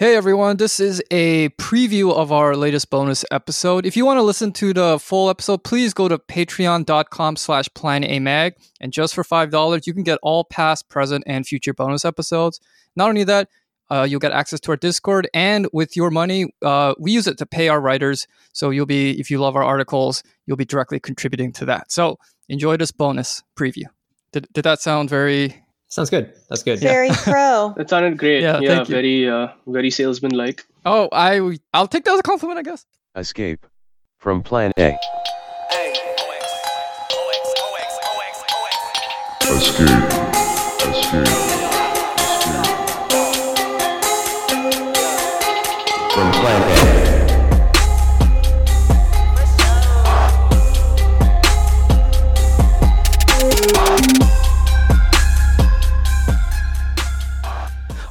Hey everyone, this is a preview of our latest bonus episode. If you want to listen to the full episode, please go to patreon.com slash planamag. And just for $5, you can get all past, present, and future bonus episodes. Not only that, uh, you'll get access to our Discord, and with your money, uh, we use it to pay our writers. So you'll be, if you love our articles, you'll be directly contributing to that. So enjoy this bonus preview. Did, did that sound very Sounds good. That's good. Very pro. That sounded great. Yeah, Yeah, thank you. very uh, very salesman like. Oh, I I'll take that as a compliment, I guess. Escape from Plan A. Escape. Escape.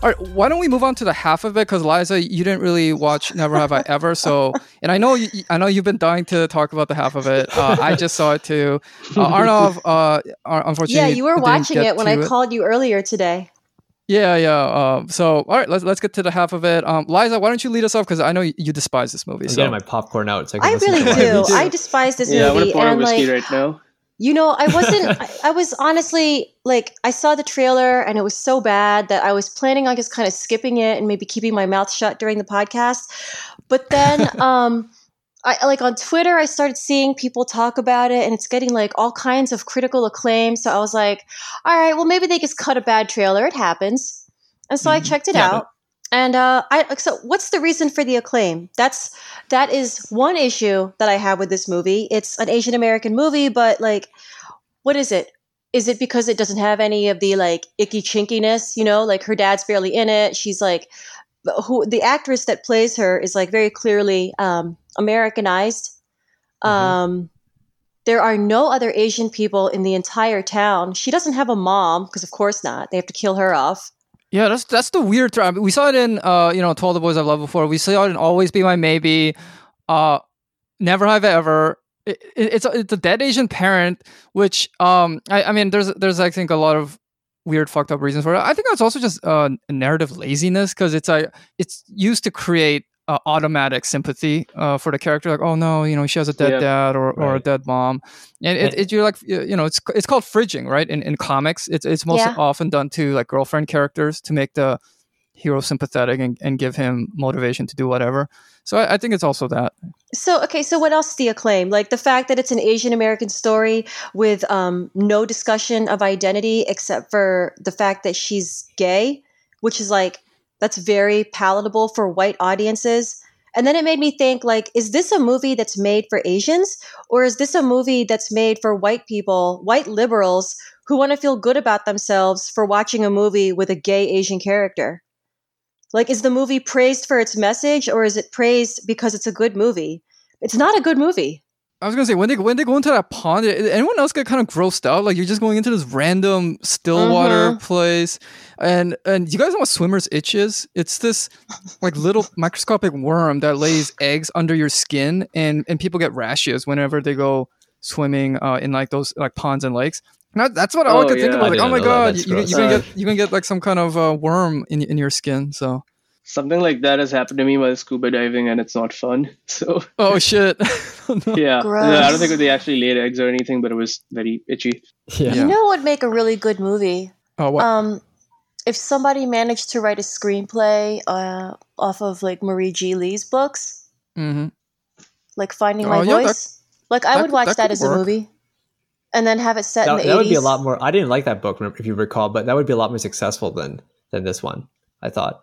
All right, why don't we move on to the half of it? Because Liza, you didn't really watch Never Have I Ever, so and I know you, I know you've been dying to talk about the half of it. Uh, I just saw it too. Uh, Arnav, uh, unfortunately, Yeah, you were watching it when to I called you earlier today. Yeah, yeah. Um, so all right, let's let's get to the half of it. Um, Liza, why don't you lead us off? Because I know you, you despise this movie. I'm So getting my popcorn out. So I, I really do. I despise this Yeah, I want movie, to pour a whiskey like right now. You know, I wasn't. I, I was honestly like, I saw the trailer, and it was so bad that I was planning on just kind of skipping it and maybe keeping my mouth shut during the podcast. But then, um, I like on Twitter, I started seeing people talk about it, and it's getting like all kinds of critical acclaim. So I was like, all right, well, maybe they just cut a bad trailer. It happens. And so I Mhm. checked it Yeah, out. And uh, I so what's the reason for the acclaim? That's that is one issue that I have with this movie. It's an Asian American movie, but like, what is it? Is it because it doesn't have any of the like icky chinkiness? You know, like her dad's barely in it. She's like, who the actress that plays her is like very clearly um, Americanized. Mhm. Um, there are no other Asian people in the entire town. She doesn't have a mom because, of course, not. They have to kill her off. Yeah, that's that's the weird. Th- I mean, we saw it in uh, you know, To All the Boys I've Loved Before. We saw it in Always Be My Maybe. Uh, Never Have I Ever. It, it, it's a, it's a dead Asian parent, which um, I, I mean, there's there's I think a lot of weird fucked up reasons for it. I think that's also just uh, narrative laziness because it's a it's used to create uh, automatic sympathy uh, for the character. Like, oh no, you know, she has a dead Yeah. dad or, or a dead mom, and it, it you're like you you know it's it's called fridging, right? In in comics, it's it's most Yeah. often done to like girlfriend characters to make the hero sympathetic and, and give him motivation to do whatever. So I, I think it's also that. So, okay, so what else is the acclaim? Like the fact that it's an Asian American story with um, no discussion of identity except for the fact that she's gay, which is like, that's very palatable for white audiences. And then it made me think, like, is this a movie that's made for Asians? Or is this a movie that's made for white people, white liberals, who want to feel good about themselves for watching a movie with a gay Asian character? Like, is the movie praised for its message, or is it praised because it's a good movie? It's not a good movie. I was gonna say when they when they go into that pond, did anyone else get kind of grossed out? Like you're just going into this random still water Mhm. place, and and you guys know what swimmer's itch is? It's this like little microscopic worm that lays eggs under your skin, and and people get rashes whenever they go swimming uh, in like those like ponds and lakes. And that- that's what all I Oh, could think about. Like, oh my god, you, gross. you're gonna get you're gonna get like some kind of uh, worm in in your skin. So Something like that has happened to me while scuba diving, and it's not fun. So oh shit, No. yeah, Gross. I don't think they actually laid eggs or anything, but it was very itchy. Yeah. Yeah. You know what would make a really good movie? Oh, what? Um, if somebody managed to write a screenplay uh, off of like Marie G. Lee's books, hmm like Finding Oh, My yeah, that- Voice, like I that would watch that that, as work. a movie, and then have it set That, in the that would be a lot more. I didn't like that book, if you recall, but that would be a lot more successful than than this one. I thought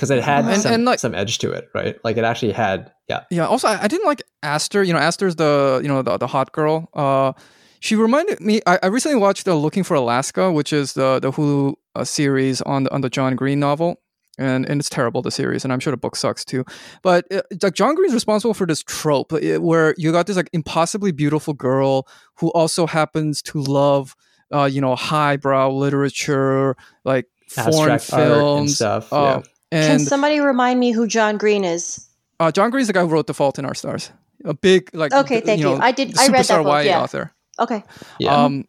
because it had And- some, and, like- some edge to it, right? Like it actually had, yeah. Yeah. Also, I, I didn't like Aster. You know, Aster's the you know the, the hot girl. Uh, she reminded me. I, I recently watched uh, Looking for Alaska, which is the the Hulu uh, series on the on the John Green novel, and and it's terrible the series, and I'm sure the book sucks too. But uh, it's like John Green's responsible for this trope uh, where you got this like impossibly beautiful girl who also happens to love, uh, you know, highbrow literature, like foreign Abstract films stuff. uh, yeah. Can somebody remind me who John Green is? uh, John Green's the guy who wrote The Fault in Our Stars. A big like Okay, thank you. know, I did- I read that book, yeah. author. Okay, Yeah. Um, Yeah, I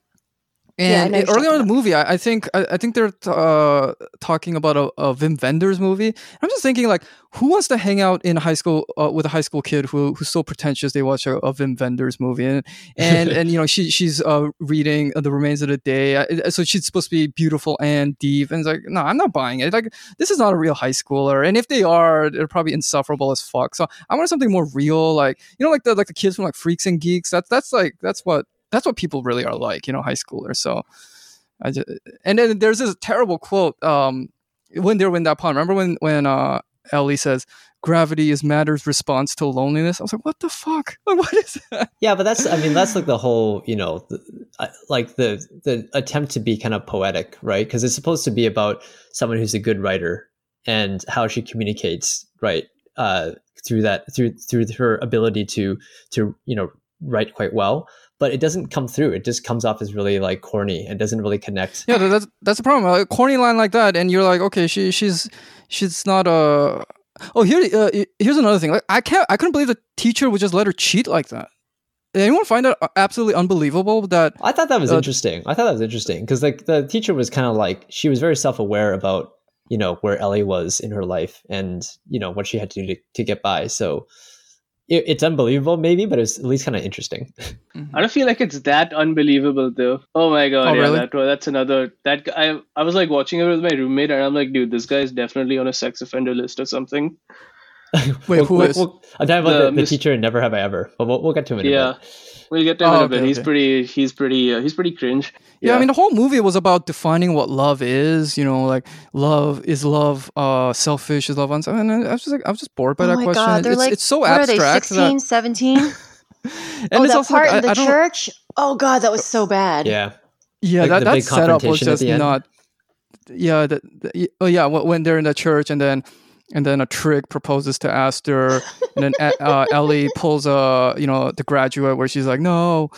And know early on in the movie, I, I think I, I think they're uh, talking about a, a Wim Wenders movie. I'm just thinking like, who wants to hang out in high school uh, with a high school kid who who's so pretentious they watch a, a Wim Wenders movie and and and you know she she's uh, reading the remains of the day, so she's supposed to be beautiful and deep, and it's like, no, I'm not buying it. Like this is not a real high schooler, and if they are, they're probably insufferable as fuck. So I want something more real, like you know, like the like the kids from like Freaks and Geeks. That's that's like that's what that's what people really are like, you know, high schoolers. So I just and then there's this terrible quote um when they're in that pond. Remember when when uh Ellie says gravity is matter's response to loneliness? I was like, what the fuck? Like, what is that? Yeah, but that's I mean that's like the whole you know the, like the the attempt to be kind of poetic, right? Because it's supposed to be about someone who's a good writer and how she communicates, right? Uh, through that through through her ability to to you know write quite well, but it doesn't come through. It just comes off as really like corny and doesn't really connect. Yeah, that's that's the problem. A corny line like that, and you're like, okay, she she's she's not a. Oh, here uh, here's another thing. Like, I can't I couldn't believe the teacher would just let her cheat like that. Did anyone find that absolutely unbelievable? That I thought that was Uh, interesting. I thought that was interesting because like the teacher was kind of like she was very self aware about you know where Ellie was in her life and you know what she had to do to, to get by. So it, it's unbelievable, maybe, but it's at least kind of interesting. Mm-hmm. I don't feel like it's that unbelievable though. Oh my god, Oh, yeah, really? that that's another that I I was like watching it with my roommate and I'm like, dude, this guy is definitely on a sex offender list or something. Wait, We'll- who we'll- is? we'll- I'm talking about The the, the Miss- teacher in Never Have I Ever, but we'll, we'll get to him in a Yeah. bit. We'll get to him Oh, in a okay, bit. He's okay. pretty he's pretty uh, he's pretty cringe. Yeah, I mean the whole movie was about defining what love is. You know, like love is love uh selfish, is love unselfish. And I was just like, I was just bored by oh that my question. god, it's, like it's so what are they, abstract. 16, that, 17? and oh, it's that part like, in the I, I church? Oh god, that was so bad. Yeah, Yeah, Like that, that setup was just not. Yeah, the, the, oh yeah, when they're in the church and then and then a Trig proposes to Aster, and then uh, Ellie pulls a you know the graduate where she's like no,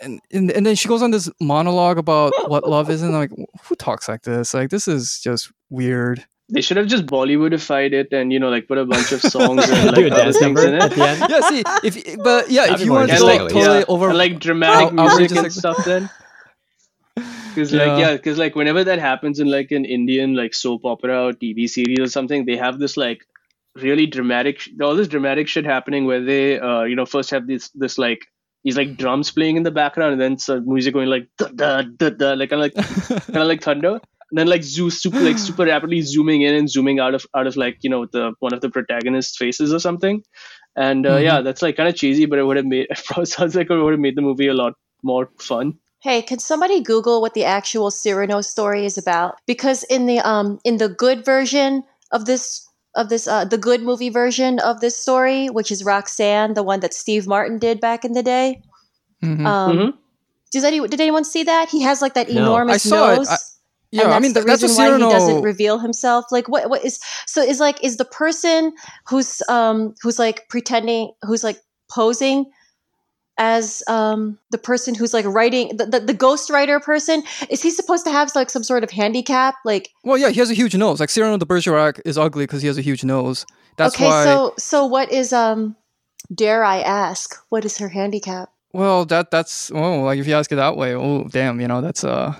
and, and and then she goes on this monologue about what love is, and I'm like who talks like this? Like this is just weird. They should have just Bollywoodified it and you know like put a bunch of songs and do a like other dance things in it. Yeah, see if but yeah, That'd if you want to go like totally yeah, over and like dramatic Out- music and like- stuff then. Because Yeah. like yeah, because like whenever that happens in like an Indian like soap opera or TV series or something, they have this like really dramatic, all this dramatic shit happening where they uh you know first have this this like these like drums playing in the background and then some music going like da da da da like kind of like kind of like thunder. And then like zoo super like super rapidly zooming in and zooming out of out of like you know the one of the protagonist's faces or something. And uh, yeah, that's like kind of cheesy, but it would have made it probably sounds like it would have made the movie a lot more fun. Hey, can somebody Google what the actual Cyrano story is about? Because in the um in the good version of this of this uh the good movie version of this story, which is Roxanne, the one that Steve Martin did back in the day. Mhm. Um Mhm. does any did anyone see that? He has like that No. enormous I saw it. nose. I- and yeah, I mean the that's a reason why he doesn't reveal himself. Like what what is so is like is the person who's um who's like pretending who's like posing as um the person who's like writing the, the, the ghostwriter person is he supposed to have like some sort of handicap like well, yeah, he has a huge nose. Like Cyrano de Bergerac is ugly because he has a huge nose. That's okay why. so so what is um dare i ask what is her handicap Well, that that's oh, like if you ask it that way, oh damn, you know that's uh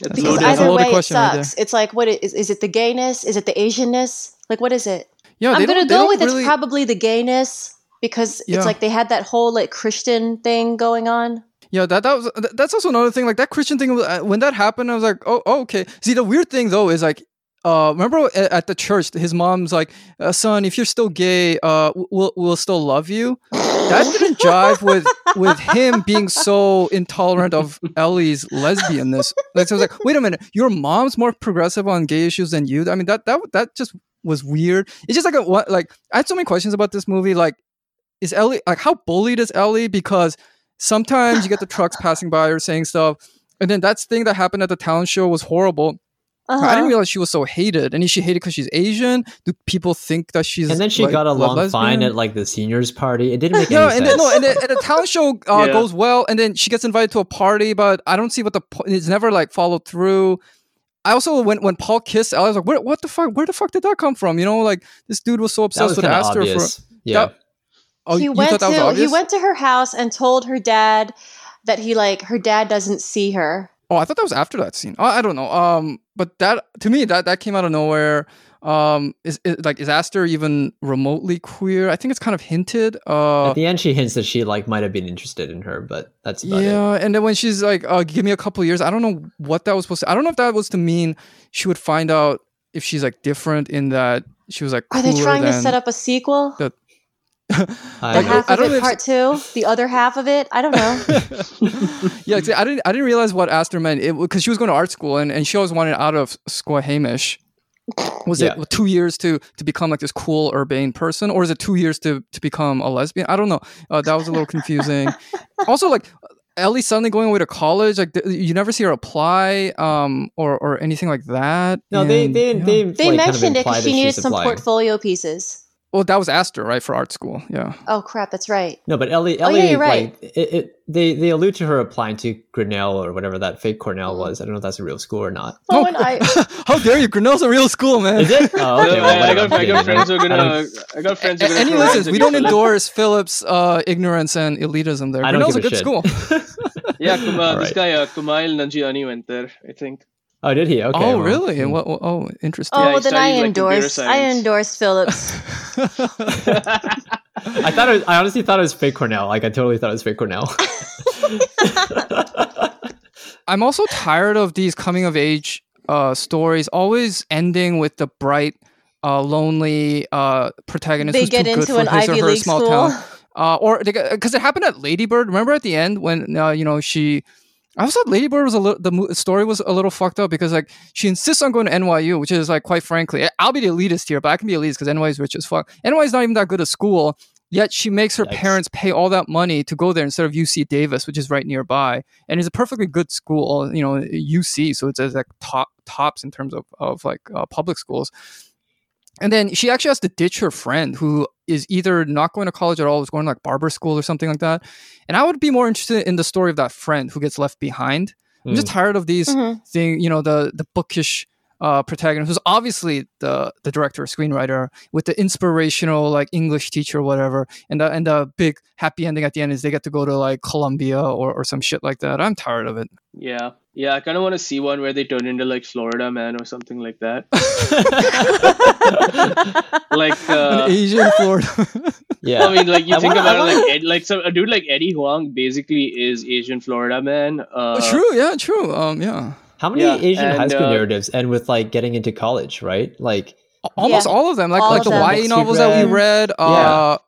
That's Because because loaded. a either way it question right sucks it's like what is is it the gayness is it the asianness like what is it yeah. i'm gonna go with really, it's probably the gayness because Yeah. it's like they had that whole like christian thing going on Yeah, that that was th- that's also another thing. Like that Christian thing. uh, When that happened, I was like, oh, oh, okay. See, the weird thing though is like. Uh, remember at the church, his mom's like, uh, "Son, if you're still gay, uh, we'll we'll still love you." That didn't jive with with him being so intolerant of Ellie's lesbianness. Like, so I was like, "Wait a minute, your mom's more progressive on gay issues than you." I mean, that that that just was weird. It's just like a what? Like, I had so many questions about this movie. Like, is Ellie like how bullied is Ellie? Because sometimes you get the trucks passing by or saying stuff, and then that thing that happened at the talent show was horrible. uh-huh. I didn't realize she was so hated, and is she hated because she's Asian? Do people think that she's And then she like, got a along fine at like the seniors party. It didn't make yeah, any and sense. then no, and then and the talent show uh, Yeah. goes well, and then she gets invited to a party, but I don't see what the po- it's never like followed through. I also when when Paul kissed Ellie, I was like, where, what the fuck? Where the fuck did that come from? You know, like this dude was so obsessed was with kind Aster obvious. for. yeah. that- Oh, he you went thought that was to obvious? he went to her house and told her dad that he like her dad doesn't see her Oh, I thought that was after that scene. Oh, I don't know. Um, but that to me that that came out of nowhere. Um, is, is like is Aster even remotely queer? I think it's kind of hinted. Uh, At the end, she hints that she like might have been interested in her, but that's about it. yeah, and then when she's like, uh, "Give me a couple years," I don't know what that was supposed to. I don't know if that was to mean she would find out if she's like different in that she was like. Are they cooler trying to set up a sequel? The Like, know. half I of don't it, part two. The other half of it. I don't know. yeah, 'cause I didn't. I didn't realize what Aster meant. It because she was going to art school and, and she always wanted out of Squamish. Was Yeah. it two years to to become like this cool urbane person, or is it two years to to become a lesbian? I don't know. Uh, that was a little confusing. also, like Ellie suddenly going away to college, like th- you never see her apply, um, or or anything like that. No, they And, they yeah. they, They like, kind of mentioned it because she needed some applying. portfolio pieces. Well, that was Aster, right, for art school. Yeah. Oh crap, that's right. No, but Ellie, Oh, Ellie, yeah, you're right. like it, it, they they allude to her applying to Grinnell or whatever that fake Cornell Mm-hmm. was. I don't know if that's a real school or not. Oh, and I. How dare you? Grinnell's a real school, man. Is it? Oh, okay. I, well, I got, I got friends who are I gonna. don't- I got friends who are A- gonna. Any throw listeners, we don't you for that. endorse Phillips' uh, ignorance and elitism there. I don't Grinnell's a give good a school. Yeah, Kum- uh, All this guy uh, Kumail Nanjiani went there. I think. Oh, did he? Okay. oh, well, really? hmm. And what, what- oh, interesting. Oh, he then I studied, like, endorse. I science. endorse Phillips. I thought it was, I honestly thought it was fake Cornell. Like I totally thought it was fake Cornell. I'm also tired of these coming of age uh, stories always ending with the bright, uh, lonely uh, protagonist they who's get too good into for an his or Ivy her League small school. town. Uh, or because it happened at Ladybird. Remember at the end when uh, you know she. I also thought Ladybird was a little. The story was a little fucked up because like she insists on going to NYU, which is like quite frankly, I'll be the elitist here, but I can be elitist because NYU is rich as fuck. NYU is not even that good a school. Yet she makes her Yikes. parents pay all that money to go there instead of UC Davis, which is right nearby, and it's a perfectly good school. You know, UC, so it's, it's like top tops in terms of of like uh, public schools. And then she actually has to ditch her friend who is either not going to college at all, is going to like barber school or something like that. And I would be more interested in the story of that friend who gets left behind. I'm just tired of these Mhm. thing, you know, the the bookish uh, protagonist who's obviously the the director or screenwriter with the inspirational like English teacher or whatever, and the and the big happy ending at the end is they get to go to like Columbia or, or some shit like that. I'm tired of it. Yeah, yeah. I kind of want to see one where they turn into like Florida Man or something like that. like, uh, An Asian Florida. yeah. I mean, like you I think wanna- about it, wanna- like Ed, like so a dude like Eddie Huang basically is Asian Florida Man. Uh, Oh, true, yeah, true. Um, yeah. How many Yeah, Asian high school uh, narratives end with like getting into college, right? Like almost Yeah. all of them like All like the them. YA Books we novels that we read. read uh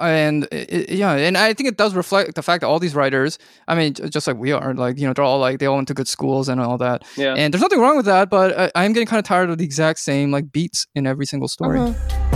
and i- i- yeah and i think it does reflect the fact that all these writers i mean just like we are like you know they're all like they all went to good schools and all that Yeah. and there's nothing wrong with that but i, I am getting kind of tired of the exact same like beats in every single story Mhm.